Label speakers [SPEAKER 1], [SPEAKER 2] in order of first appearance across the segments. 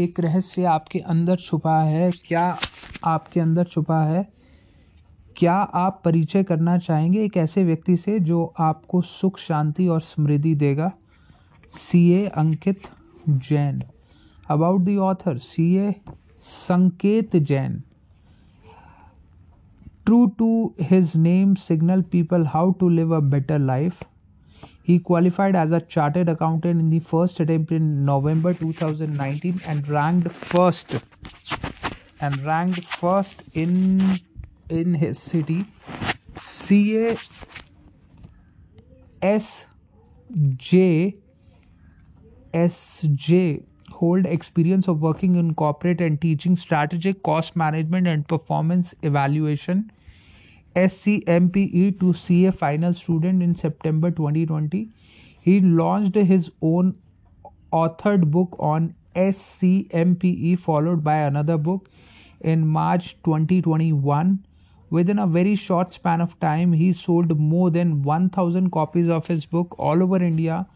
[SPEAKER 1] एक रहस्य आपके अंदर छुपा है क्या आपके अंदर छुपा है क्या आप परिचय करना चाहेंगे एक ऐसे व्यक्ति से जो आपको सुख शांति और समृद्धि देगा C A Ankit Jain about the author C A Sanket Jain true to his name signal people how to live a better life He qualified as a chartered accountant in the first attempt in November 2019 and ranked first and ranked first in in his city C A. S J. S J. hold experience of working in corporate and teaching strategic cost management and performance evaluation SCMPE to CA final student in September 2020. He launched his own authored book on SCMPE, followed by another book in March 2021. Within a very short span of time, he sold more than 1,000 copies of his book all over India,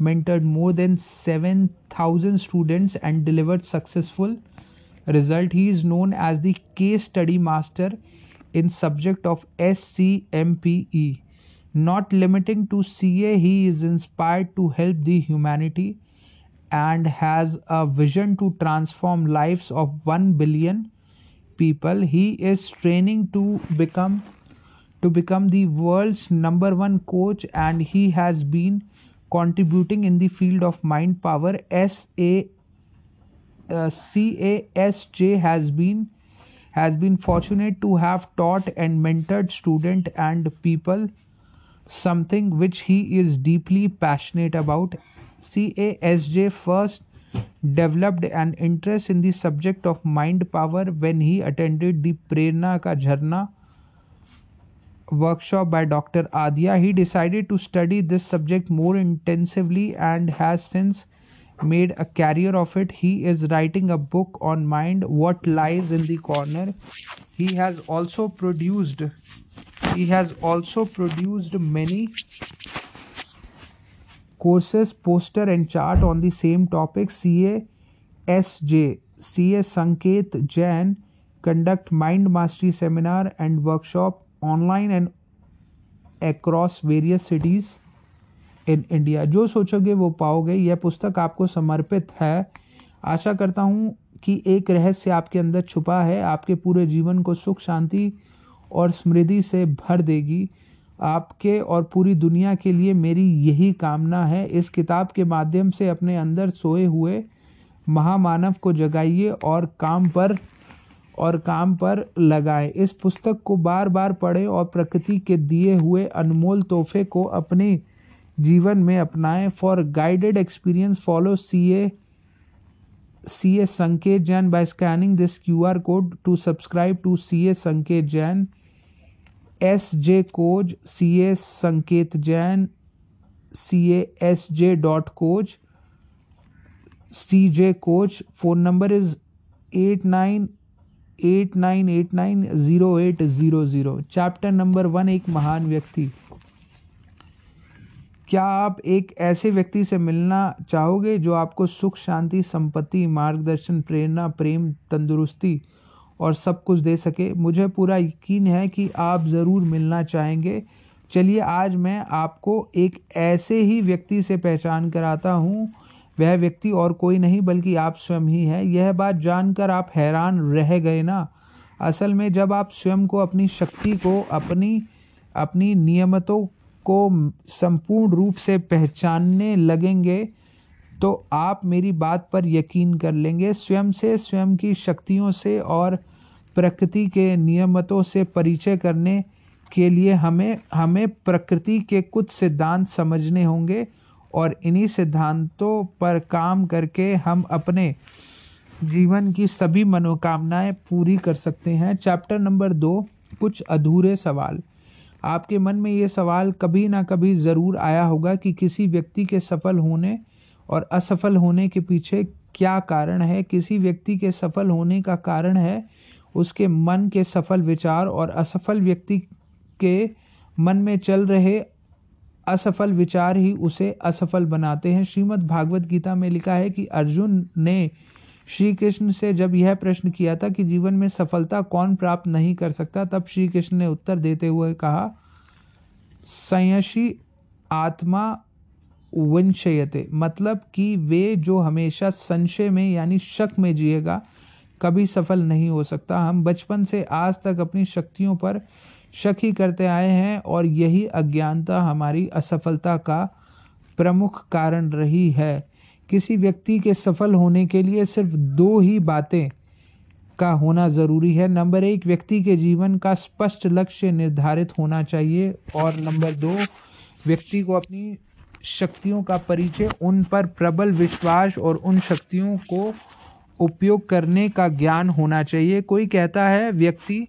[SPEAKER 1] mentored more than 7,000 students, and delivered successful results. He is known as the case study master in subject of SCMPE. Not limiting to CA, he is inspired to help the humanity and has a vision to transform lives of 1 billion people. He is training to become to become the world's number one coach and he has been contributing in the field of mind power. S A uh, CASJ has been has been fortunate to have taught and mentored student and people something which he is deeply passionate about casj first developed an interest in the subject of mind power when he attended the prerna ka jharna workshop by dr adia he decided to study this subject more intensively and has since made a career of it. He is writing a book on mind, What Lies in the Corner. He has also produced he has also produced many courses, poster and chart on the same topic. CA SJ CA Sanket Jain conduct mind mastery seminar and workshop online and across various cities in India जो सोचोगे वो पाओगे यह पुस्तक आपको समर्पित है आशा करता हूँ कि एक रहस्य आपके अंदर छुपा है आपके पूरे जीवन को सुख शांति और समृद्धि से भर देगी आपके और पूरी दुनिया के लिए मेरी यही कामना है इस किताब के माध्यम से अपने अंदर सोए हुए महामानव को जगाइए और काम पर और काम पर लगाएं इस पुस्तक को बार बार पढ़ें और प्रकृति के दिए हुए अनमोल तोहफे को अपनी जीवन में अपनाएं for guided experience follow C A C A Sanket Jain by scanning this Q R code to subscribe to C A Sanket Jain S J coach C A Sanket Jain C A S J dot coach C J coach phone number is eight nine eight nine eight nine zero eight zero zero chapter number one एक महान व्यक्ति क्या आप एक ऐसे व्यक्ति से मिलना चाहोगे जो आपको सुख शांति संपत्ति मार्गदर्शन प्रेरणा प्रेम तंदुरुस्ती और सब कुछ दे सके मुझे पूरा यकीन है कि आप ज़रूर मिलना चाहेंगे चलिए आज मैं आपको एक ऐसे ही व्यक्ति से पहचान कराता हूँ वह व्यक्ति और कोई नहीं बल्कि आप स्वयं ही हैं यह बात जानकर आप हैरान रह गए ना असल में जब आप स्वयं को अपनी शक्ति को अपनी अपनी नियमतों को संपूर्ण रूप से पहचानने लगेंगे तो आप मेरी बात पर यकीन कर लेंगे स्वयं से स्वयं की शक्तियों से और प्रकृति के नियमतों से परिचय करने के लिए हमें हमें प्रकृति के कुछ सिद्धांत समझने होंगे और इन्हीं सिद्धांतों पर काम करके हम अपने जीवन की सभी मनोकामनाएं पूरी कर सकते हैं चैप्टर नंबर दो कुछ अधूरे सवाल आपके मन में ये सवाल कभी ना कभी ज़रूर आया होगा कि किसी व्यक्ति के सफल होने और असफल होने के पीछे क्या कारण है किसी व्यक्ति के सफल होने का कारण है उसके मन के सफल विचार और असफल व्यक्ति के मन में चल रहे असफल विचार ही उसे असफल बनाते हैं श्रीमद् भागवत गीता में लिखा है कि अर्जुन ने श्री कृष्ण से जब यह प्रश्न किया था कि जीवन में सफलता कौन प्राप्त नहीं कर सकता तब श्री कृष्ण ने उत्तर देते हुए कहा संयशी आत्मा वंशयते मतलब कि वे जो हमेशा संशय में यानी शक में जिएगा कभी सफल नहीं हो सकता हम बचपन से आज तक अपनी शक्तियों पर शक ही करते आए हैं और यही अज्ञानता हमारी असफलता का प्रमुख कारण रही है किसी व्यक्ति के सफल होने के लिए सिर्फ दो ही बातें का होना ज़रूरी है नंबर एक व्यक्ति के जीवन का स्पष्ट लक्ष्य निर्धारित होना चाहिए और नंबर दो व्यक्ति को अपनी शक्तियों का परिचय उन पर प्रबल विश्वास और उन शक्तियों को उपयोग करने का ज्ञान होना चाहिए कोई कहता है व्यक्ति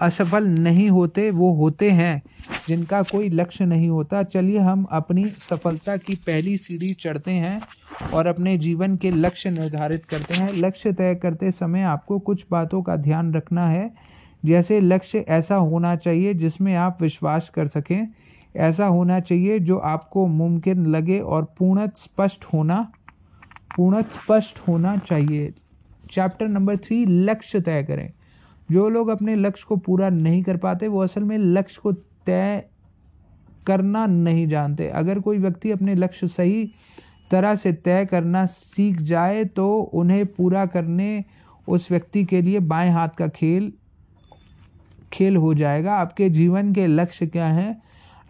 [SPEAKER 1] असफल नहीं होते वो होते हैं जिनका कोई लक्ष्य नहीं होता चलिए हम अपनी सफलता की पहली सीढ़ी चढ़ते हैं और अपने जीवन के लक्ष्य निर्धारित करते हैं लक्ष्य तय करते समय आपको कुछ बातों का ध्यान रखना है जैसे लक्ष्य ऐसा होना चाहिए जिसमें आप विश्वास कर सकें ऐसा होना चाहिए जो आपको मुमकिन लगे और पूर्णत स्पष्ट होना पूर्णत स्पष्ट होना चाहिए चैप्टर नंबर थ्री लक्ष्य तय करें जो लोग अपने लक्ष्य को पूरा नहीं कर पाते वो असल में लक्ष्य को तय करना नहीं जानते अगर कोई व्यक्ति अपने लक्ष्य सही तरह से तय करना सीख जाए तो उन्हें पूरा करने उस व्यक्ति के लिए बाएं हाथ का खेल खेल हो जाएगा आपके जीवन के लक्ष्य क्या हैं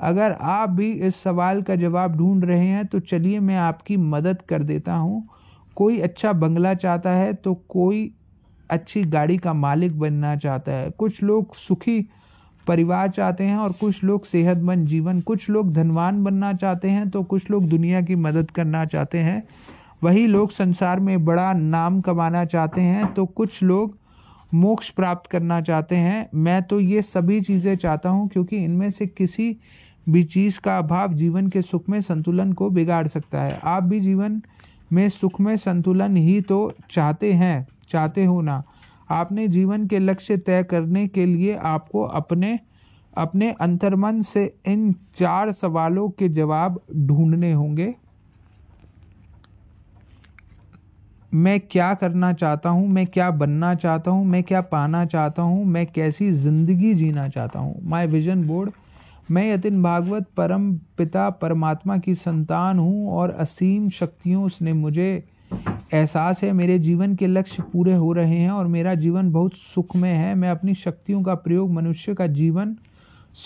[SPEAKER 1] अगर आप भी इस सवाल का जवाब ढूंढ रहे हैं तो चलिए मैं आपकी मदद कर देता हूँ कोई अच्छा बंगला चाहता है तो कोई अच्छी गाड़ी का मालिक बनना चाहता है कुछ लोग सुखी परिवार चाहते हैं और कुछ लोग सेहतमंद जीवन कुछ लोग धनवान बनना चाहते हैं तो कुछ लोग दुनिया की मदद करना चाहते हैं वही लोग संसार में बड़ा नाम कमाना चाहते हैं तो कुछ लोग मोक्ष प्राप्त करना चाहते हैं मैं तो ये सभी चीज़ें चाहता हूँ क्योंकि इनमें से किसी भी चीज़ का अभाव जीवन के सुख में संतुलन को बिगाड़ सकता है आप भी जीवन में सुख में संतुलन ही तो चाहते हैं चाहते हो ना आपने जीवन के लक्ष्य तय करने के लिए आपको अपने अपने अंतर्मन से इन चार सवालों के जवाब ढूंढने होंगे मैं क्या करना चाहता हूँ मैं क्या बनना चाहता हूँ मैं क्या पाना चाहता हूँ मैं कैसी ज़िंदगी जीना चाहता हूँ माई विजन बोर्ड मैं यतिन भागवत परम पिता परमात्मा की संतान हूँ और असीम शक्तियों उसने मुझे एहसास है मेरे जीवन के लक्ष्य पूरे हो रहे हैं और मेरा जीवन बहुत सुखमय है मैं अपनी शक्तियों का प्रयोग मनुष्य का जीवन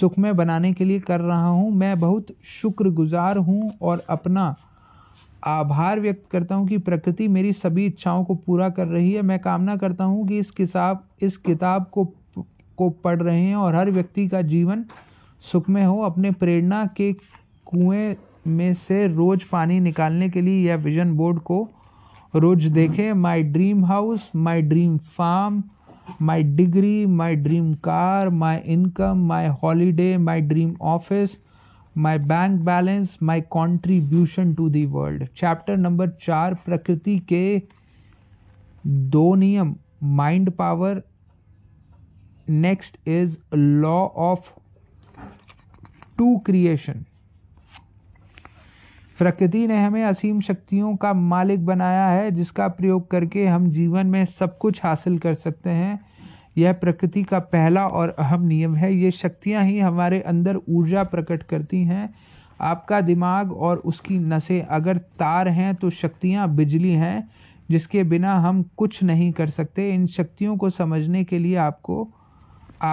[SPEAKER 1] सुखमय बनाने के लिए कर रहा हूँ मैं बहुत शुक्रगुजार हूँ और अपना आभार व्यक्त करता हूँ कि प्रकृति मेरी सभी इच्छाओं को पूरा कर रही है मैं कामना करता हूँ कि इस किताब इस किताब को को पढ़ रहे हैं और हर व्यक्ति का जीवन सुखमय हो अपने प्रेरणा के कुएं में से रोज़ पानी निकालने के लिए यह विजन बोर्ड को रोज देखें my dream house my dream farm my degree my dream car my income my holiday my dream office my bank balance my contribution to the world chapter number चार प्रकृति के दो नियम mind power next is law of to creation प्रकृति ने हमें असीम शक्तियों का मालिक बनाया है जिसका प्रयोग करके हम जीवन में सब कुछ हासिल कर सकते हैं यह प्रकृति का पहला और अहम नियम है ये शक्तियाँ ही हमारे अंदर ऊर्जा प्रकट करती हैं आपका दिमाग और उसकी नसें अगर तार हैं तो शक्तियाँ बिजली हैं जिसके बिना हम कुछ नहीं कर सकते इन शक्तियों को समझने के लिए आपको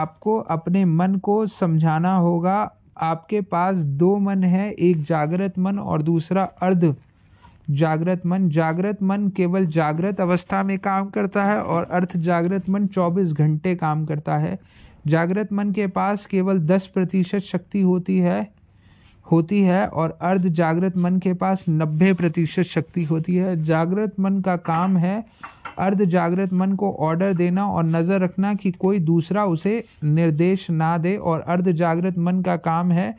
[SPEAKER 1] आपको अपने मन को समझाना होगा आपके पास दो मन है एक जागृत मन और दूसरा अर्ध जागृत मन जागृत मन केवल जागृत अवस्था में काम करता है और अर्थ जागृत मन 24 घंटे काम करता है जागृत मन के पास केवल 10 प्रतिशत शक्ति होती है होती है और अर्ध जागृत मन के पास 90 प्रतिशत शक्ति होती है जागृत मन का काम है अर्ध जागृत मन को ऑर्डर देना और नज़र रखना कि कोई दूसरा उसे निर्देश ना दे और अर्ध जागृत मन का काम है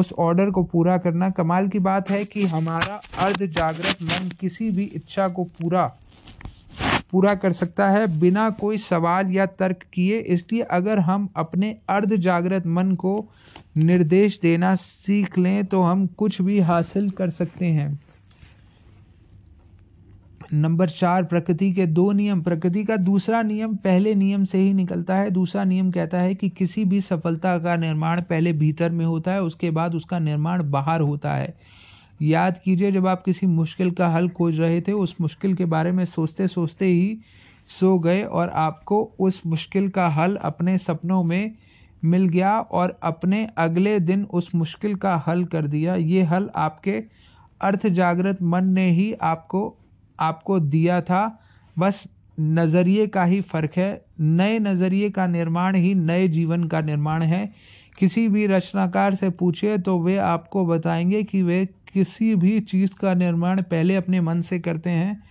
[SPEAKER 1] उस ऑर्डर को पूरा करना कमाल की बात है कि हमारा अर्ध जागृत मन किसी भी इच्छा को पूरा पूरा कर सकता है बिना कोई सवाल या तर्क किए इसलिए अगर हम अपने अर्ध जागृत मन को निर्देश देना सीख लें तो हम कुछ भी हासिल कर सकते हैं नंबर चार प्रकृति के दो नियम प्रकृति का दूसरा नियम पहले नियम से ही निकलता है दूसरा नियम कहता है कि किसी भी सफलता का निर्माण पहले भीतर में होता है उसके बाद उसका निर्माण बाहर होता है याद कीजिए जब आप किसी मुश्किल का हल खोज रहे थे उस मुश्किल के बारे में सोचते सोचते ही सो गए और आपको उस मुश्किल का हल अपने सपनों में मिल गया और अपने अगले दिन उस मुश्किल का हल कर दिया ये हल आपके अर्थ जागृत मन ने ही आपको आपको दिया था बस नज़रिए का ही फ़र्क है नए नज़रिए का निर्माण ही नए जीवन का निर्माण है किसी भी रचनाकार से पूछे तो वे आपको बताएंगे कि वे किसी भी चीज़ का निर्माण पहले अपने मन से करते हैं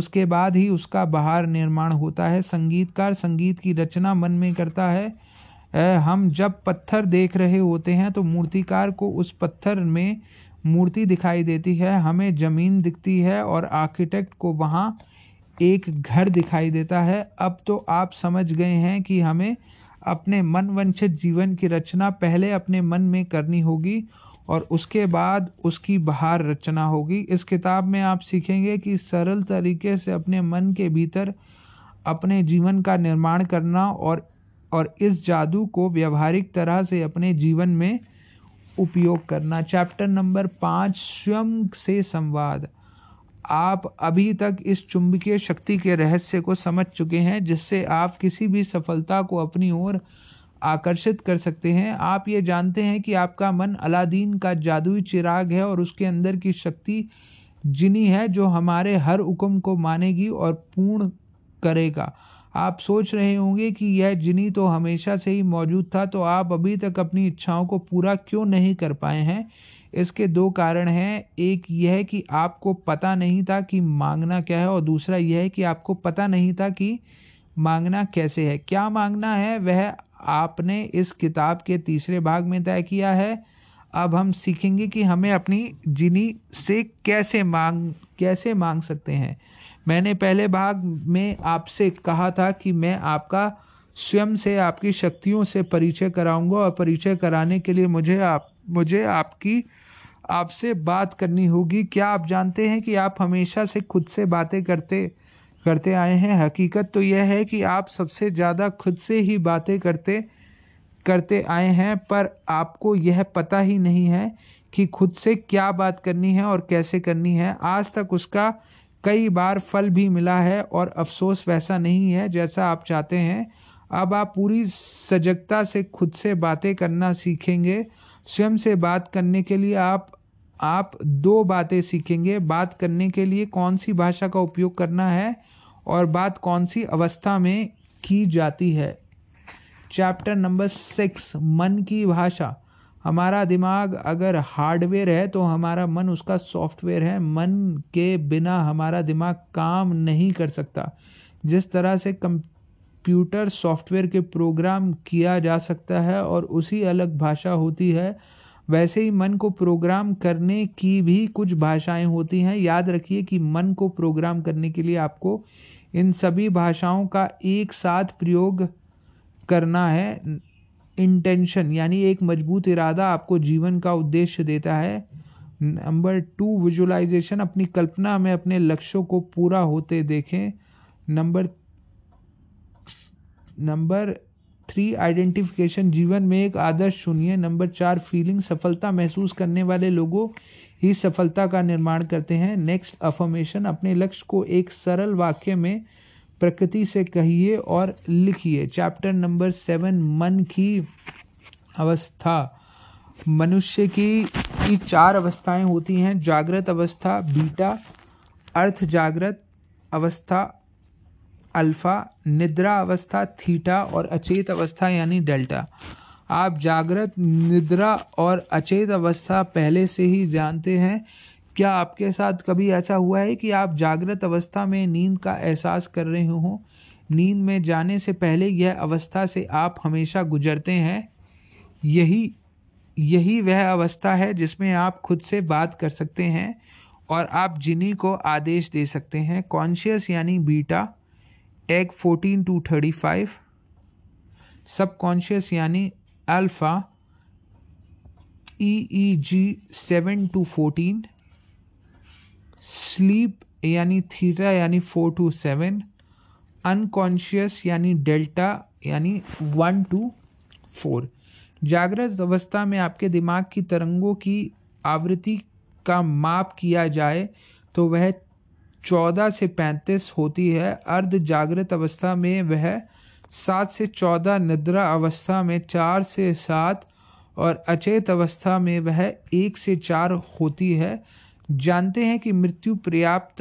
[SPEAKER 1] उसके बाद ही उसका बाहर निर्माण होता है संगीतकार संगीत की रचना मन में करता है हम जब पत्थर देख रहे होते हैं तो मूर्तिकार को उस पत्थर में मूर्ति दिखाई देती है हमें ज़मीन दिखती है और आर्किटेक्ट को वहाँ एक घर दिखाई देता है अब तो आप समझ गए हैं कि हमें अपने वंचित जीवन की रचना पहले अपने मन में करनी होगी और उसके बाद उसकी बाहर रचना होगी इस किताब में आप सीखेंगे कि सरल तरीके से अपने मन के भीतर अपने जीवन का निर्माण करना और और इस जादू को व्यवहारिक तरह से अपने जीवन में उपयोग करना चैप्टर नंबर पाँच स्वयं से संवाद आप अभी तक इस चुंबकीय शक्ति के रहस्य को समझ चुके हैं जिससे आप किसी भी सफलता को अपनी ओर आकर्षित कर सकते हैं आप ये जानते हैं कि आपका मन अलादीन का जादुई चिराग है और उसके अंदर की शक्ति जिनी है जो हमारे हर हुक्म को मानेगी और पूर्ण करेगा आप सोच रहे होंगे कि यह जिनी तो हमेशा से ही मौजूद था तो आप अभी तक अपनी इच्छाओं को पूरा क्यों नहीं कर पाए हैं इसके दो कारण हैं एक यह कि आपको पता नहीं था कि मांगना क्या है और दूसरा यह है कि आपको पता नहीं था कि मांगना कैसे है क्या मांगना है वह आपने इस किताब के तीसरे भाग में तय किया है अब हम सीखेंगे कि हमें अपनी जिनी से कैसे मांग कैसे मांग सकते हैं मैंने पहले भाग में आपसे कहा था कि मैं आपका स्वयं से आपकी शक्तियों से परिचय कराऊंगा और परिचय कराने के लिए मुझे आप मुझे आपकी आपसे बात करनी होगी क्या आप जानते हैं कि आप हमेशा से खुद से बातें करते करते आए हैं हकीकत तो यह है कि आप सबसे ज़्यादा खुद से ही बातें करते करते आए हैं पर आपको यह पता ही नहीं है कि खुद से क्या बात करनी है और कैसे करनी है आज तक उसका कई बार फल भी मिला है और अफसोस वैसा नहीं है जैसा आप चाहते हैं अब आप पूरी सजगता से खुद से बातें करना सीखेंगे स्वयं से बात करने के लिए आप आप दो बातें सीखेंगे बात करने के लिए कौन सी भाषा का उपयोग करना है और बात कौन सी अवस्था में की जाती है चैप्टर नंबर सिक्स मन की भाषा हमारा दिमाग अगर हार्डवेयर है तो हमारा मन उसका सॉफ्टवेयर है मन के बिना हमारा दिमाग काम नहीं कर सकता जिस तरह से कंप्यूटर सॉफ्टवेयर के प्रोग्राम किया जा सकता है और उसी अलग भाषा होती है वैसे ही मन को प्रोग्राम करने की भी कुछ भाषाएं होती हैं याद रखिए कि मन को प्रोग्राम करने के लिए आपको इन सभी भाषाओं का एक साथ प्रयोग करना है इंटेंशन यानी एक मजबूत इरादा आपको जीवन का उद्देश्य देता है नंबर टू विजुलाइजेशन अपनी कल्पना में अपने लक्ष्यों को पूरा होते देखें नंबर नंबर थ्री आइडेंटिफिकेशन जीवन में एक आदर्श सुनिए नंबर चार फीलिंग सफलता महसूस करने वाले लोगों ही सफलता का निर्माण करते हैं नेक्स्ट अफर्मेशन अपने लक्ष्य को एक सरल वाक्य में प्रकृति से कहिए और लिखिए चैप्टर नंबर सेवन मन की अवस्था मनुष्य की ये चार अवस्थाएं होती हैं जागृत अवस्था बीटा अर्थ जागृत अवस्था अल्फा निद्रा अवस्था थीटा और अचेत अवस्था यानी डेल्टा आप जागृत निद्रा और अचेत अवस्था पहले से ही जानते हैं क्या आपके साथ कभी ऐसा हुआ है कि आप जागृत अवस्था में नींद का एहसास कर रहे हों नींद में जाने से पहले यह अवस्था से आप हमेशा गुजरते हैं यही यही वह अवस्था है जिसमें आप खुद से बात कर सकते हैं और आप जिनी को आदेश दे सकते हैं कॉन्शियस यानी beta egg fourteen to thirty five subconscious यानी alpha E E G seven to fourteen sleep यानी थीटा यानी फोर टू सेवन अनकॉन्शियस यानी डेल्टा यानी वन टू फोर जागृत अवस्था में आपके दिमाग की तरंगों की आवृत्ति का माप किया जाए तो वह चौदह से पैंतीस होती है अर्ध जागृत अवस्था में वह सात से चौदह निद्रा अवस्था में चार से सात और अचेत अवस्था में वह एक से चार होती है जानते हैं कि मृत्यु पर्याप्त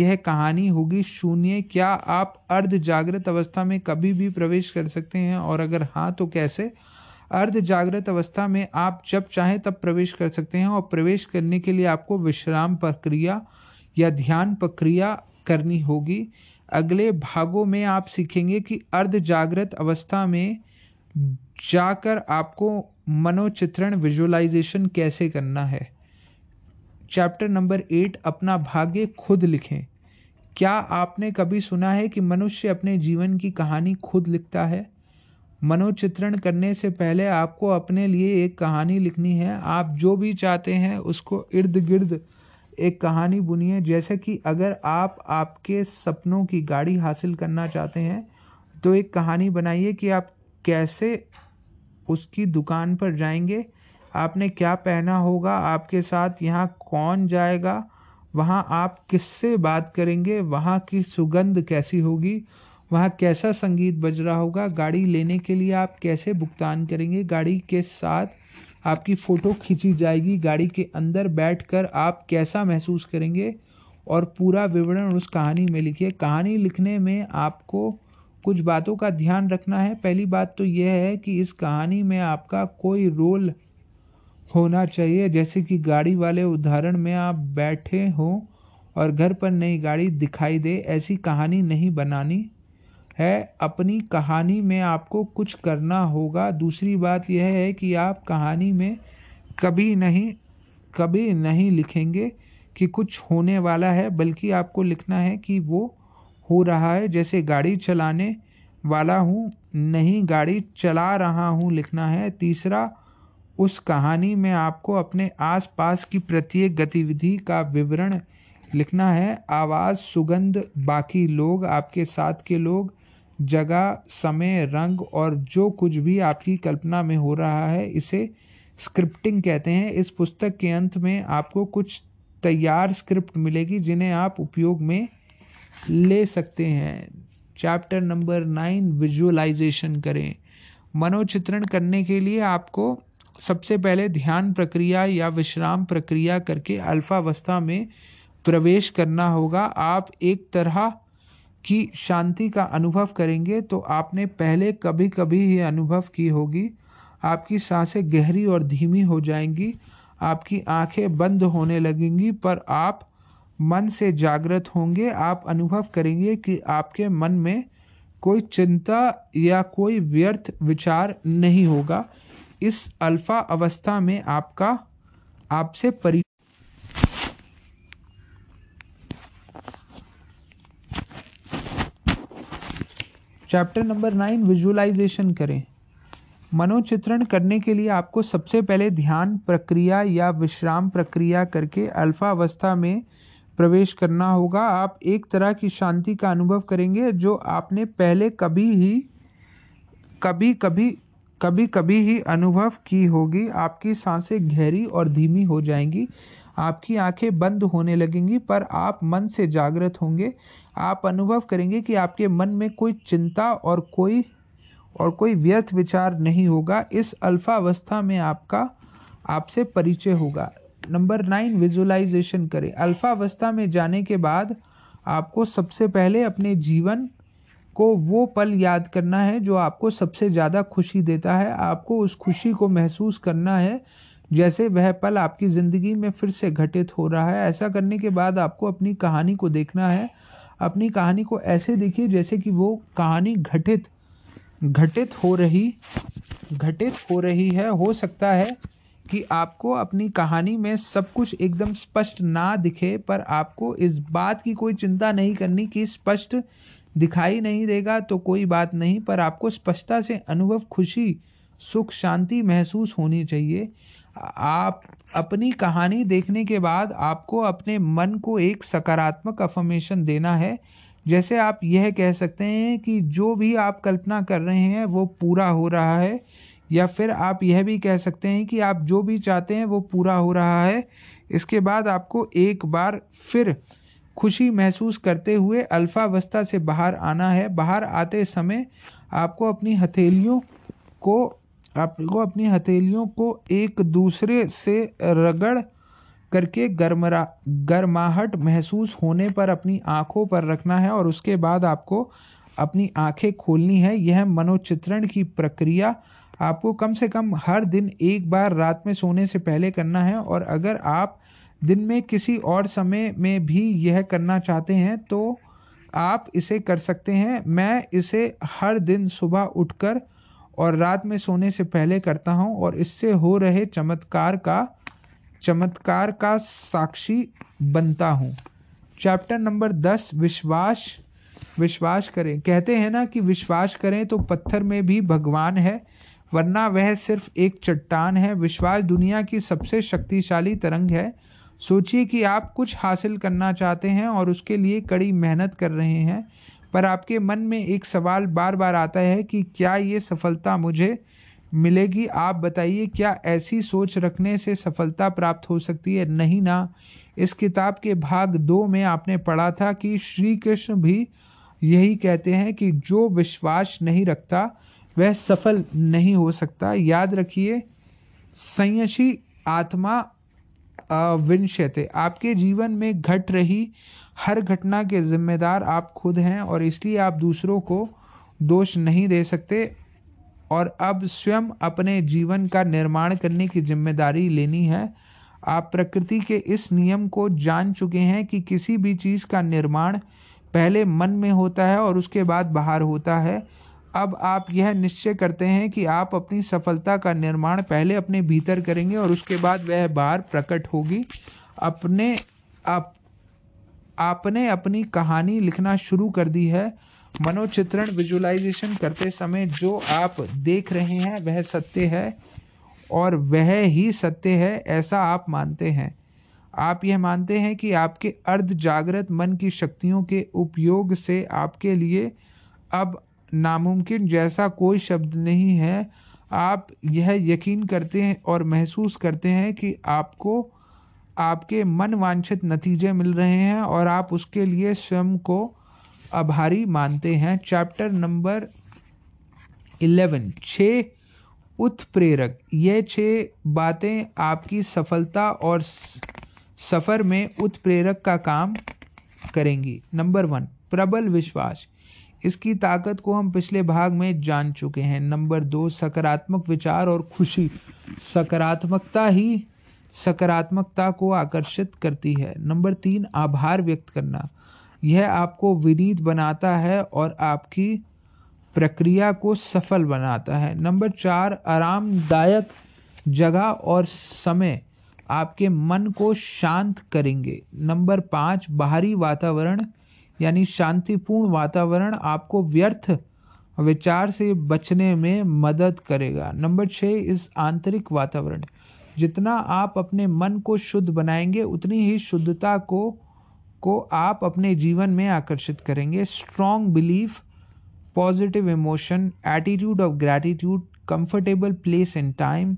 [SPEAKER 1] यह कहानी होगी शून्य क्या आप अर्ध जागृत अवस्था में कभी भी प्रवेश कर सकते हैं और अगर हाँ तो कैसे अर्ध जागृत अवस्था में आप जब चाहें तब प्रवेश कर सकते हैं और प्रवेश करने के लिए आपको विश्राम प्रक्रिया या ध्यान प्रक्रिया करनी होगी अगले भागों में आप सीखेंगे कि अर्ध जागृत अवस्था में जाकर आपको मनोचित्रण विजुअलाइजेशन कैसे करना है चैप्टर नंबर एट अपना भाग्य खुद लिखें क्या आपने कभी सुना है कि मनुष्य अपने जीवन की कहानी खुद लिखता है मनोचित्रण करने से पहले आपको अपने लिए एक कहानी लिखनी है आप जो भी चाहते हैं उसको इर्द गिर्द एक कहानी बुनिए जैसे कि अगर आप आपके सपनों की गाड़ी हासिल करना चाहते हैं तो एक कहानी बनाइए कि आप कैसे उसकी दुकान पर जाएंगे आपने क्या पहना होगा आपके साथ यहाँ कौन जाएगा वहाँ आप किससे बात करेंगे वहाँ की सुगंध कैसी होगी वहाँ कैसा संगीत बज रहा होगा गाड़ी लेने के लिए आप कैसे भुगतान करेंगे गाड़ी के साथ आपकी फ़ोटो खींची जाएगी गाड़ी के अंदर बैठकर आप कैसा महसूस करेंगे और पूरा विवरण उस कहानी में लिखिए कहानी लिखने में आपको कुछ बातों का ध्यान रखना है पहली बात तो यह है कि इस कहानी में आपका कोई रोल होना चाहिए जैसे कि गाड़ी वाले उदाहरण में आप बैठे हों और घर पर नई गाड़ी दिखाई दे ऐसी कहानी नहीं बनानी है अपनी कहानी में आपको कुछ करना होगा दूसरी बात यह है कि आप कहानी में कभी नहीं कभी नहीं लिखेंगे कि कुछ होने वाला है बल्कि आपको लिखना है कि वो हो रहा है जैसे गाड़ी चलाने वाला हूँ नहीं गाड़ी चला रहा हूँ लिखना है तीसरा उस कहानी में आपको अपने आसपास की प्रत्येक गतिविधि का विवरण लिखना है आवाज़ सुगंध बाकी लोग आपके साथ के लोग जगह समय रंग और जो कुछ भी आपकी कल्पना में हो रहा है इसे स्क्रिप्टिंग कहते हैं इस पुस्तक के अंत में आपको कुछ तैयार स्क्रिप्ट मिलेगी जिन्हें आप उपयोग में ले सकते हैं चैप्टर नंबर नाइन विजुअलाइजेशन करें मनोचित्रण करने के लिए आपको सबसे पहले ध्यान प्रक्रिया या विश्राम प्रक्रिया करके अल्फावस्था में प्रवेश करना होगा आप एक तरह की शांति का अनुभव करेंगे तो आपने पहले कभी कभी ये अनुभव की होगी आपकी सांसें गहरी और धीमी हो जाएंगी आपकी आंखें बंद होने लगेंगी पर आप मन से जागृत होंगे आप अनुभव करेंगे कि आपके मन में कोई चिंता या कोई व्यर्थ विचार नहीं होगा इस अल्फा अवस्था में आपका आपसे परि चैप्टर नंबर नाइन विजुअलाइजेशन करें मनोचित्रण करने के लिए आपको सबसे पहले ध्यान प्रक्रिया या विश्राम प्रक्रिया करके अल्फा अवस्था में प्रवेश करना होगा आप एक तरह की शांति का अनुभव करेंगे जो आपने पहले कभी ही कभी कभी कभी कभी ही अनुभव की होगी आपकी सांसें गहरी और धीमी हो जाएंगी आपकी आंखें बंद होने लगेंगी पर आप मन से जागृत होंगे आप अनुभव करेंगे कि आपके मन में कोई चिंता और कोई और कोई व्यर्थ विचार नहीं होगा इस अल्फावस्था में आपका आपसे परिचय होगा नंबर नाइन विजुलाइजेशन करें अल्फावस्था में जाने के बाद आपको सबसे पहले अपने जीवन को वो पल याद करना है जो आपको सबसे ज़्यादा खुशी देता है आपको उस खुशी को महसूस करना है जैसे वह पल आपकी ज़िंदगी में फिर से घटित हो रहा है ऐसा करने के बाद आपको अपनी कहानी को देखना है अपनी कहानी को ऐसे देखिए जैसे कि वो कहानी घटित घटित हो रही घटित हो रही है हो सकता है कि आपको अपनी कहानी में सब कुछ एकदम स्पष्ट ना दिखे पर आपको इस बात की कोई चिंता नहीं करनी कि स्पष्ट दिखाई नहीं देगा तो कोई बात नहीं पर आपको स्पष्टता से अनुभव खुशी सुख शांति महसूस होनी चाहिए आप अपनी कहानी देखने के बाद आपको अपने मन को एक सकारात्मक अफर्मेशन देना है जैसे आप यह कह सकते हैं कि जो भी आप कल्पना कर रहे हैं वो पूरा हो रहा है या फिर आप यह भी कह सकते हैं कि आप जो भी चाहते हैं वो पूरा हो रहा है इसके बाद आपको एक बार फिर खुशी महसूस करते हुए अल्फावस्था से बाहर आना है बाहर आते समय आपको अपनी हथेलियों को आपको अपनी हथेलियों को एक दूसरे से रगड़ करके गर्मरा गर्माहट महसूस होने पर अपनी आँखों पर रखना है और उसके बाद आपको अपनी आंखें खोलनी है यह मनोचित्रण की प्रक्रिया आपको कम से कम हर दिन एक बार रात में सोने से पहले करना है और अगर आप दिन में किसी और समय में भी यह करना चाहते हैं तो आप इसे कर सकते हैं मैं इसे हर दिन सुबह उठकर और रात में सोने से पहले करता हूं और इससे हो रहे चमत्कार का चमत्कार का साक्षी बनता हूं चैप्टर नंबर दस विश्वास विश्वास करें कहते हैं ना कि विश्वास करें तो पत्थर में भी भगवान है वरना वह सिर्फ एक चट्टान है विश्वास दुनिया की सबसे शक्तिशाली तरंग है सोचिए कि आप कुछ हासिल करना चाहते हैं और उसके लिए कड़ी मेहनत कर रहे हैं पर आपके मन में एक सवाल बार बार आता है कि क्या ये सफलता मुझे मिलेगी आप बताइए क्या ऐसी सोच रखने से सफलता प्राप्त हो सकती है नहीं ना इस किताब के भाग दो में आपने पढ़ा था कि श्री कृष्ण भी यही कहते हैं कि जो विश्वास नहीं रखता वह सफल नहीं हो सकता याद रखिए संयशी आत्मा विंशते आपके जीवन में घट रही हर घटना के जिम्मेदार आप खुद हैं और इसलिए आप दूसरों को दोष नहीं दे सकते और अब स्वयं अपने जीवन का निर्माण करने की जिम्मेदारी लेनी है आप प्रकृति के इस नियम को जान चुके हैं कि किसी भी चीज़ का निर्माण पहले मन में होता है और उसके बाद बाहर होता है अब आप यह निश्चय करते हैं कि आप अपनी सफलता का निर्माण पहले अपने भीतर करेंगे और उसके बाद वह बाहर प्रकट होगी अपने आप आपने अपनी कहानी लिखना शुरू कर दी है मनोचित्रण विजुलाइजेशन करते समय जो आप देख रहे हैं वह सत्य है और वह ही सत्य है ऐसा आप मानते हैं आप यह मानते हैं कि आपके अर्ध जागृत मन की शक्तियों के उपयोग से आपके लिए अब नामुमकिन जैसा कोई शब्द नहीं है आप यह यकीन करते हैं और महसूस करते हैं कि आपको आपके वांछित नतीजे मिल रहे हैं और आप उसके लिए स्वयं को आभारी मानते हैं चैप्टर नंबर इलेवन छः उत्प्रेरक ये छः बातें आपकी सफलता और सफ़र में उत्प्रेरक का काम करेंगी नंबर वन प्रबल विश्वास इसकी ताकत को हम पिछले भाग में जान चुके हैं नंबर दो सकारात्मक विचार और खुशी सकारात्मकता ही सकारात्मकता को आकर्षित करती है नंबर तीन आभार व्यक्त करना यह आपको विनीत बनाता है और आपकी प्रक्रिया को सफल बनाता है नंबर चार आरामदायक जगह और समय आपके मन को शांत करेंगे नंबर पाँच बाहरी वातावरण यानी शांतिपूर्ण वातावरण आपको व्यर्थ विचार से बचने में मदद करेगा नंबर छः इस आंतरिक वातावरण जितना आप अपने मन को शुद्ध बनाएंगे उतनी ही शुद्धता को को आप अपने जीवन में आकर्षित करेंगे strong belief positive emotion attitude of gratitude comfortable place and time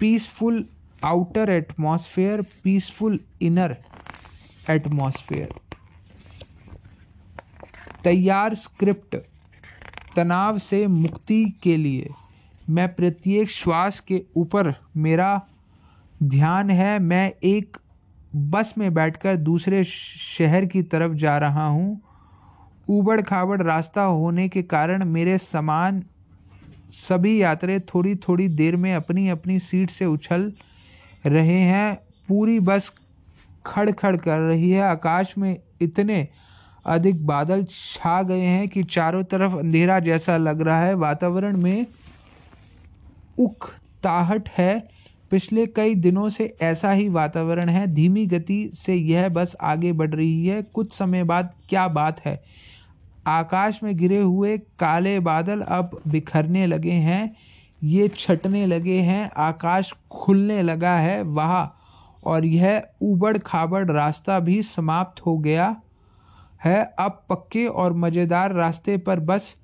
[SPEAKER 1] peaceful outer atmosphere peaceful inner atmosphere तैयार स्क्रिप्ट तनाव से मुक्ति के लिए मैं प्रत्येक श्वास के ऊपर मेरा ध्यान है मैं एक बस में बैठकर दूसरे शहर की तरफ जा रहा हूँ ऊबड़ खाबड़ रास्ता होने के कारण मेरे समान सभी यात्रे थोड़ी थोड़ी देर में अपनी अपनी सीट से उछल रहे हैं पूरी बस खड़ खड़ कर रही है आकाश में इतने अधिक बादल छा गए हैं कि चारों तरफ अंधेरा जैसा लग रहा है वातावरण में ताहट है पिछले कई दिनों से ऐसा ही वातावरण है धीमी गति से यह बस आगे बढ़ रही है कुछ समय बाद क्या बात है आकाश में गिरे हुए काले बादल अब बिखरने लगे हैं ये छटने लगे हैं आकाश खुलने लगा है वहाँ और यह उबड़ खाबड़ रास्ता भी समाप्त हो गया है अब पक्के और मज़ेदार रास्ते पर बस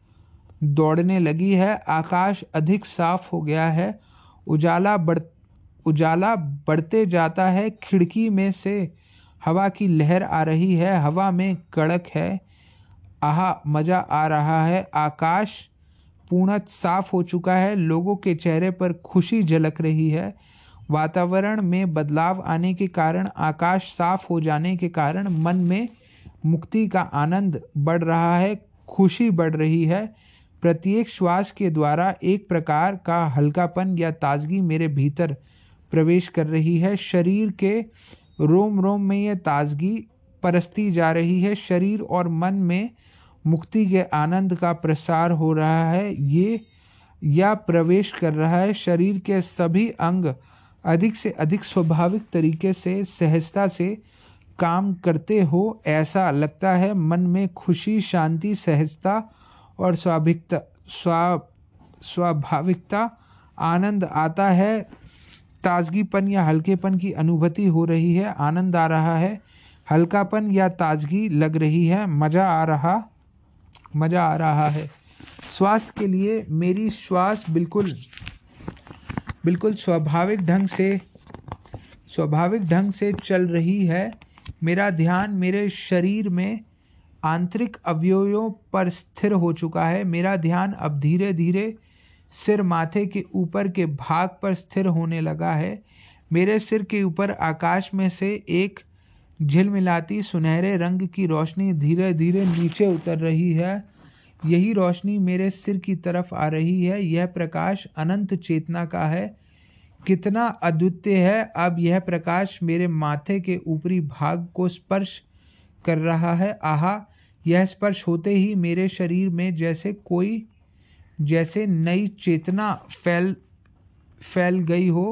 [SPEAKER 1] दौड़ने लगी है आकाश अधिक साफ हो गया है उजाला बढ़ उजाला बढ़ते जाता है खिड़की में से हवा की लहर आ रही है हवा में कड़क है आह मज़ा आ रहा है आकाश पूर्ण साफ हो चुका है लोगों के चेहरे पर खुशी झलक रही है वातावरण में बदलाव आने के कारण आकाश साफ हो जाने के कारण मन में मुक्ति का आनंद बढ़ रहा है खुशी बढ़ रही है प्रत्येक श्वास के द्वारा एक प्रकार का हल्कापन या ताजगी मेरे भीतर प्रवेश कर रही है शरीर के रोम रोम में यह ताजगी परस्ती जा रही है शरीर और मन में मुक्ति के आनंद का प्रसार हो रहा है ये या प्रवेश कर रहा है शरीर के सभी अंग अधिक से अधिक स्वाभाविक तरीके से सहजता से काम करते हो ऐसा लगता है मन में खुशी शांति सहजता और स्वाभिकता स्वा स्वाभाविकता आनंद आता है ताजगीपन या हल्केपन की अनुभूति हो रही है आनंद आ रहा है हल्कापन या ताजगी लग रही है मज़ा आ रहा मज़ा आ रहा है स्वास्थ्य के लिए मेरी श्वास बिल्कुल बिल्कुल स्वाभाविक ढंग से स्वाभाविक ढंग से चल रही है मेरा ध्यान मेरे शरीर में आंतरिक अवयवों पर स्थिर हो चुका है मेरा ध्यान अब धीरे धीरे सिर माथे के ऊपर के भाग पर स्थिर होने लगा है मेरे सिर के ऊपर आकाश में से एक झिलमिलाती सुनहरे रंग की रोशनी धीरे धीरे नीचे उतर रही है यही रोशनी मेरे सिर की तरफ आ रही है यह प्रकाश अनंत चेतना का है कितना अद्वितीय है अब यह प्रकाश मेरे माथे के ऊपरी भाग को स्पर्श कर रहा है आहा यह स्पर्श होते ही मेरे शरीर में जैसे कोई जैसे नई चेतना फैल फैल गई हो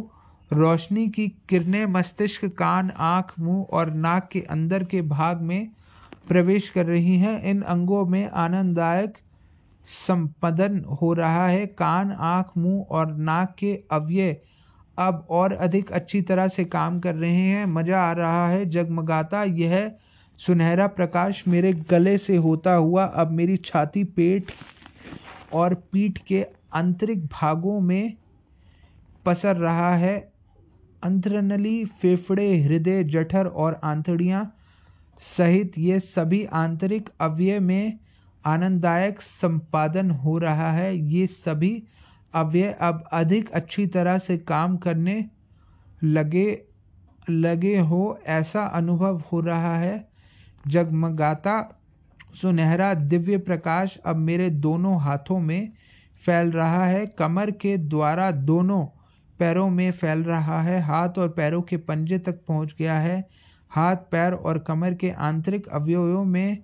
[SPEAKER 1] रोशनी की किरणें मस्तिष्क कान आँख मुंह और नाक के अंदर के भाग में प्रवेश कर रही हैं इन अंगों में आनंददायक संपदन हो रहा है कान आँख मुंह और नाक के अव्यय अब और अधिक अच्छी तरह से काम कर रहे हैं मज़ा आ रहा है जगमगाता यह सुनहरा प्रकाश मेरे गले से होता हुआ अब मेरी छाती पेट और पीठ के आंतरिक भागों में पसर रहा है अंतरनली फेफड़े हृदय जठर और आंतड़ियाँ सहित ये सभी आंतरिक अवयव में आनंददायक संपादन हो रहा है ये सभी अव्यय अब अधिक अच्छी तरह से काम करने लगे लगे हो ऐसा अनुभव हो रहा है जगमगाता सुनहरा दिव्य प्रकाश अब मेरे दोनों हाथों में फैल रहा है कमर के द्वारा दोनों पैरों में फैल रहा है हाथ और पैरों के पंजे तक पहुंच गया है हाथ पैर और कमर के आंतरिक अवयवों में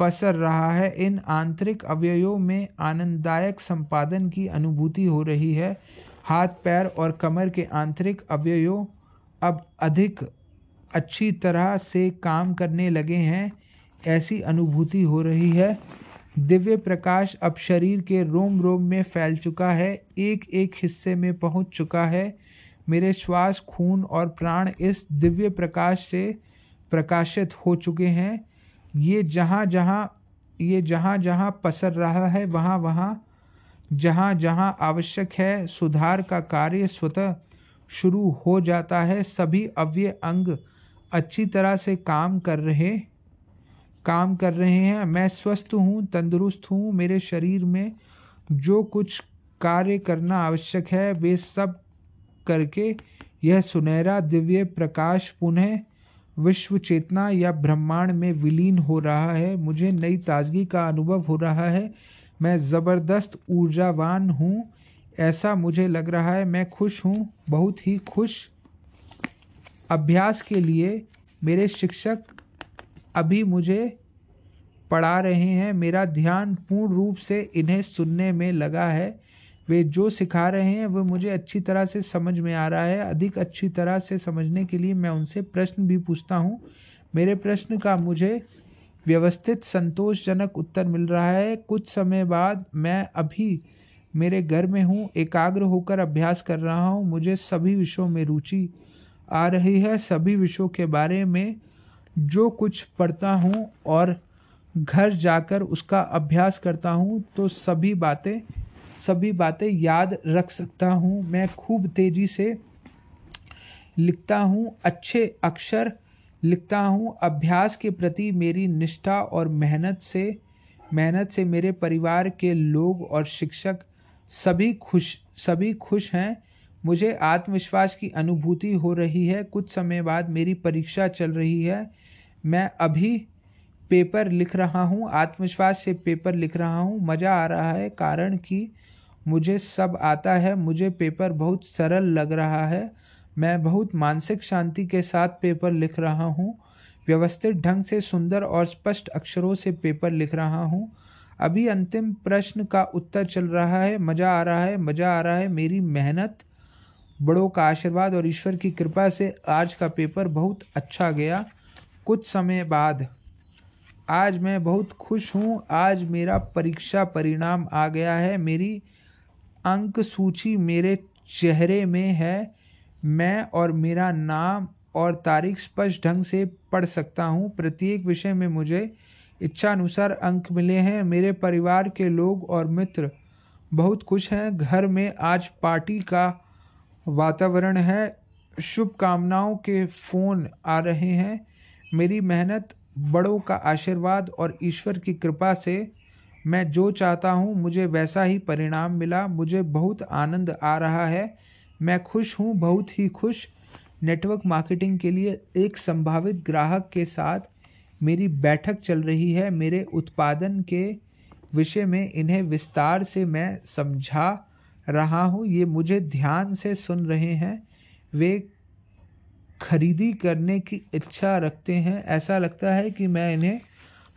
[SPEAKER 1] पसर रहा है इन आंतरिक अवयवों में आनंददायक संपादन की अनुभूति हो रही है हाथ पैर और कमर के आंतरिक अवयवों अब अधिक अच्छी तरह से काम करने लगे हैं ऐसी अनुभूति हो रही है दिव्य प्रकाश अब शरीर के रोम रोम में फैल चुका है एक एक हिस्से में पहुंच चुका है मेरे श्वास खून और प्राण इस दिव्य प्रकाश से प्रकाशित हो चुके हैं ये जहाँ जहाँ ये जहाँ जहाँ पसर रहा है वहाँ वहाँ जहाँ जहाँ आवश्यक है सुधार का कार्य स्वतः शुरू हो जाता है सभी अव्य अंग अच्छी तरह से काम कर रहे काम कर रहे हैं मैं स्वस्थ हूँ तंदुरुस्त हूँ मेरे शरीर में जो कुछ कार्य करना आवश्यक है वे सब करके यह सुनहरा दिव्य प्रकाश पुनः विश्व चेतना या ब्रह्मांड में विलीन हो रहा है मुझे नई ताजगी का अनुभव हो रहा है मैं ज़बरदस्त ऊर्जावान हूँ ऐसा मुझे लग रहा है मैं खुश हूँ बहुत ही खुश अभ्यास के लिए मेरे शिक्षक अभी मुझे पढ़ा रहे हैं मेरा ध्यान पूर्ण रूप से इन्हें सुनने में लगा है वे जो सिखा रहे हैं वह मुझे अच्छी तरह से समझ में आ रहा है अधिक अच्छी तरह से समझने के लिए मैं उनसे प्रश्न भी पूछता हूँ मेरे प्रश्न का मुझे व्यवस्थित संतोषजनक उत्तर मिल रहा है कुछ समय बाद मैं अभी मेरे घर में हूँ एकाग्र होकर अभ्यास कर रहा हूँ मुझे सभी विषयों में रुचि आ रही है सभी विषयों के बारे में जो कुछ पढ़ता हूँ और घर जाकर उसका अभ्यास करता हूँ तो सभी बातें सभी बातें याद रख सकता हूँ मैं खूब तेज़ी से लिखता हूँ अच्छे अक्षर लिखता हूँ अभ्यास के प्रति मेरी निष्ठा और मेहनत से मेहनत से मेरे परिवार के लोग और शिक्षक सभी खुश सभी खुश हैं मुझे आत्मविश्वास की अनुभूति हो रही है कुछ समय बाद मेरी परीक्षा चल रही है मैं अभी पेपर लिख रहा हूँ आत्मविश्वास से पेपर लिख रहा हूँ मज़ा आ रहा है कारण कि मुझे सब आता है मुझे पेपर बहुत सरल लग रहा है मैं बहुत मानसिक शांति के साथ पेपर लिख रहा हूँ व्यवस्थित ढंग से सुंदर और स्पष्ट अक्षरों से पेपर लिख रहा हूँ अभी अंतिम प्रश्न का उत्तर चल रहा है मज़ा आ रहा है मज़ा आ रहा है मेरी मेहनत बड़ों का आशीर्वाद और ईश्वर की कृपा से आज का पेपर बहुत अच्छा गया कुछ समय बाद आज मैं बहुत खुश हूँ आज मेरा परीक्षा परिणाम आ गया है मेरी अंक सूची मेरे चेहरे में है मैं और मेरा नाम और तारीख स्पष्ट ढंग से पढ़ सकता हूँ प्रत्येक विषय में मुझे इच्छा अनुसार अंक मिले हैं मेरे परिवार के लोग और मित्र बहुत खुश हैं घर में आज पार्टी का वातावरण है शुभकामनाओं के फ़ोन आ रहे हैं मेरी मेहनत बड़ों का आशीर्वाद और ईश्वर की कृपा से मैं जो चाहता हूँ मुझे वैसा ही परिणाम मिला मुझे बहुत आनंद आ रहा है मैं खुश हूँ बहुत ही खुश नेटवर्क मार्केटिंग के लिए एक संभावित ग्राहक के साथ मेरी बैठक चल रही है मेरे उत्पादन के विषय में इन्हें विस्तार से मैं समझा रहा हूँ ये मुझे ध्यान से सुन रहे हैं वे खरीदी करने की इच्छा रखते हैं ऐसा लगता है कि मैं इन्हें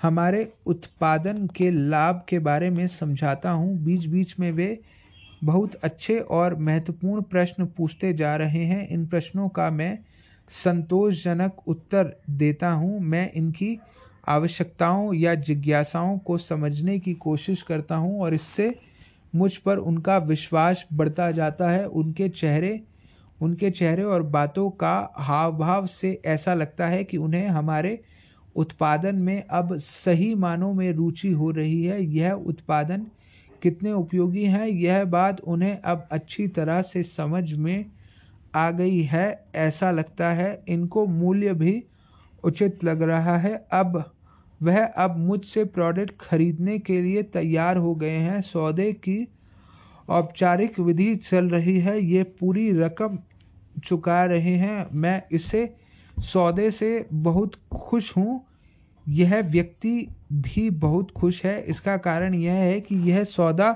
[SPEAKER 1] हमारे उत्पादन के लाभ के बारे में समझाता हूँ बीच बीच में वे बहुत अच्छे और महत्वपूर्ण प्रश्न पूछते जा रहे हैं इन प्रश्नों का मैं संतोषजनक उत्तर देता हूँ मैं इनकी आवश्यकताओं या जिज्ञासाओं को समझने की कोशिश करता हूँ और इससे मुझ पर उनका विश्वास बढ़ता जाता है उनके चेहरे उनके चेहरे और बातों का हाव भाव से ऐसा लगता है कि उन्हें हमारे उत्पादन में अब सही मानों में रुचि हो रही है यह उत्पादन कितने उपयोगी हैं यह बात उन्हें अब अच्छी तरह से समझ में आ गई है ऐसा लगता है इनको मूल्य भी उचित लग रहा है अब वह अब मुझसे प्रोडक्ट खरीदने के लिए तैयार हो गए हैं सौदे की औपचारिक विधि चल रही है ये पूरी रकम चुका रहे हैं मैं इसे सौदे से बहुत खुश हूँ यह व्यक्ति भी बहुत खुश है इसका कारण यह है कि यह सौदा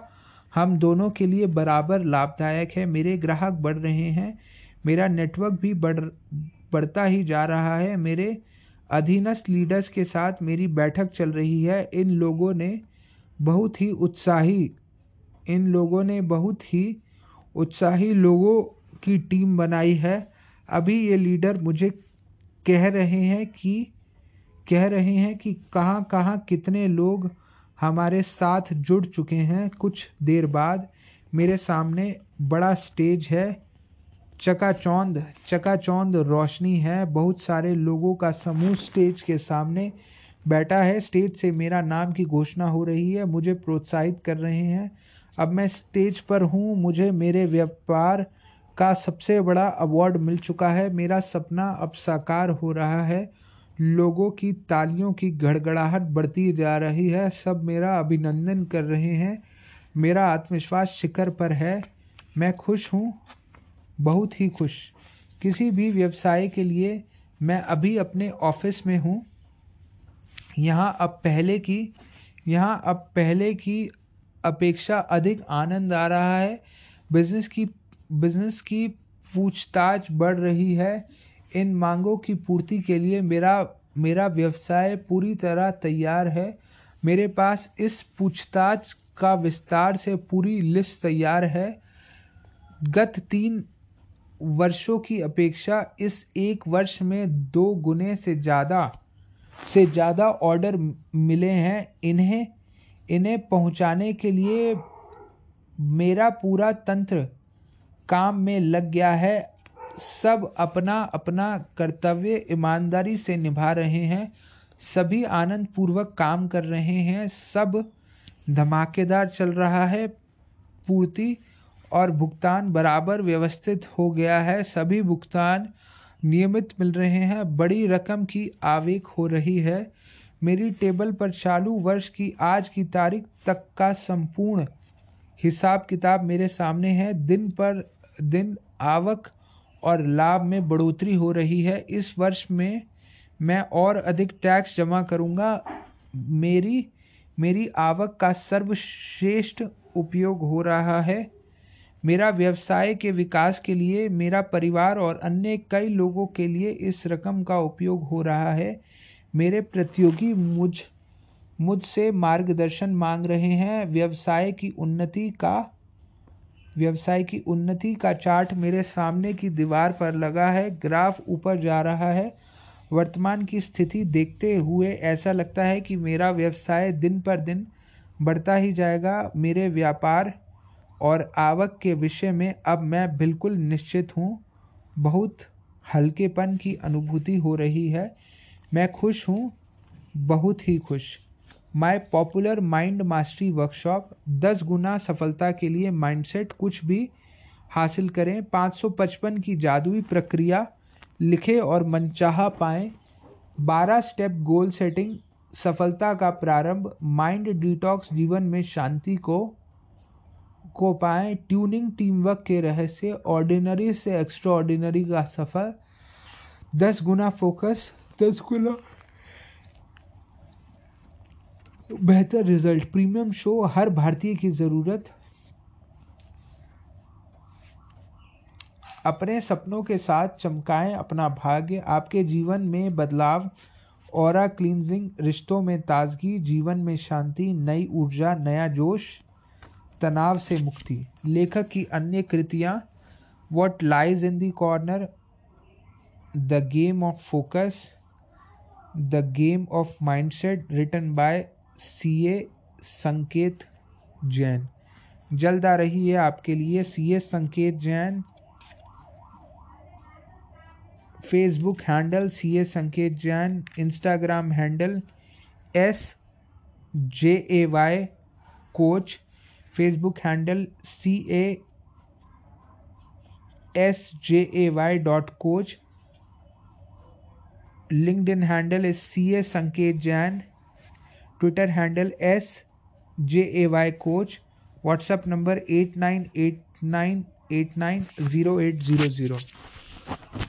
[SPEAKER 1] हम दोनों के लिए बराबर लाभदायक है मेरे ग्राहक बढ़ रहे हैं मेरा नेटवर्क भी बढ़ बढ़ता ही जा रहा है मेरे अधीनस्थ लीडर्स के साथ मेरी बैठक चल रही है इन लोगों ने बहुत ही उत्साही इन लोगों ने बहुत ही उत्साही लोगों की टीम बनाई है अभी ये लीडर मुझे कह रहे हैं कि कह रहे हैं कि कहाँ कहाँ कितने लोग हमारे साथ जुड़ चुके हैं कुछ देर बाद मेरे सामने बड़ा स्टेज है चकाचौंद चकाचौंद रोशनी है बहुत सारे लोगों का समूह स्टेज के सामने बैठा है स्टेज से मेरा नाम की घोषणा हो रही है मुझे प्रोत्साहित कर रहे हैं अब मैं स्टेज पर हूँ मुझे मेरे व्यापार का सबसे बड़ा अवार्ड मिल चुका है मेरा सपना अब साकार हो रहा है लोगों की तालियों की गड़गड़ाहट बढ़ती जा रही है सब मेरा अभिनंदन कर रहे हैं मेरा आत्मविश्वास शिखर पर है मैं खुश हूँ बहुत ही खुश किसी भी व्यवसाय के लिए मैं अभी अपने ऑफिस में हूँ यहाँ अब पहले की यहाँ अब पहले की अपेक्षा अधिक आनंद आ रहा है बिजनेस की बिजनेस की पूछताछ बढ़ रही है इन मांगों की पूर्ति के लिए मेरा मेरा व्यवसाय पूरी तरह तैयार है मेरे पास इस पूछताछ का विस्तार से पूरी लिस्ट तैयार है गत तीन वर्षों की अपेक्षा इस एक वर्ष में दो गुने से ज़्यादा से ज़्यादा ऑर्डर मिले हैं इन्हें इन्हें पहुंचाने के लिए मेरा पूरा तंत्र काम में लग गया है सब अपना अपना कर्तव्य ईमानदारी से निभा रहे हैं सभी आनंद पूर्वक काम कर रहे हैं सब धमाकेदार चल रहा है पूर्ति और भुगतान बराबर व्यवस्थित हो गया है सभी भुगतान नियमित मिल रहे हैं बड़ी रकम की आवेग हो रही है मेरी टेबल पर चालू वर्ष की आज की तारीख तक का संपूर्ण हिसाब किताब मेरे सामने है दिन पर दिन आवक और लाभ में बढ़ोतरी हो रही है इस वर्ष में मैं और अधिक टैक्स जमा करूंगा मेरी मेरी आवक का सर्वश्रेष्ठ उपयोग हो रहा है मेरा व्यवसाय के विकास के लिए मेरा परिवार और अन्य कई लोगों के लिए इस रकम का उपयोग हो रहा है मेरे प्रतियोगी मुझ मुझसे मार्गदर्शन मांग रहे हैं व्यवसाय की उन्नति का व्यवसाय की उन्नति का चार्ट मेरे सामने की दीवार पर लगा है ग्राफ ऊपर जा रहा है वर्तमान की स्थिति देखते हुए ऐसा लगता है कि मेरा व्यवसाय दिन पर दिन बढ़ता ही जाएगा मेरे व्यापार और आवक के विषय में अब मैं बिल्कुल निश्चित हूँ बहुत हल्केपन की अनुभूति हो रही है मैं खुश हूँ बहुत ही खुश my popular mind mastery workshop दस गुना सफलता के लिए माइंडसेट कुछ भी हासिल करें 555 की जादुई प्रक्रिया लिखें और मनचाहा पाएं 12 स्टेप गोल सेटिंग सफलता का प्रारंभ माइंड डिटॉक्स जीवन में शांति को को पाएं ट्यूनिंग टीम वर्क के रहस्य ऑर्डिनरी से एक्स्ट्रा ऑर्डिनरी का सफ़र दस गुना फोकस दसगुना बेहतर रिजल्ट प्रीमियम शो हर भारतीय की ज़रूरत अपने सपनों के साथ चमकाएं अपना भाग्य आपके जीवन में बदलाव और क्लींजिंग रिश्तों में ताजगी जीवन में शांति नई ऊर्जा नया जोश तनाव से मुक्ति लेखक की अन्य कृतियां what lies in the corner the game of focus the game of mind set written by C A Sanket Jain जल्द आ रही है आपके लिए C A Sanket Jain Facebook handle C A Sanket Jain Instagram handle S J A Y coach Facebook handle C A S J A Y dot coach LinkedIn handle is CS Sanket Jain. Twitter handle SJAY Coach. WhatsApp number 8989890800.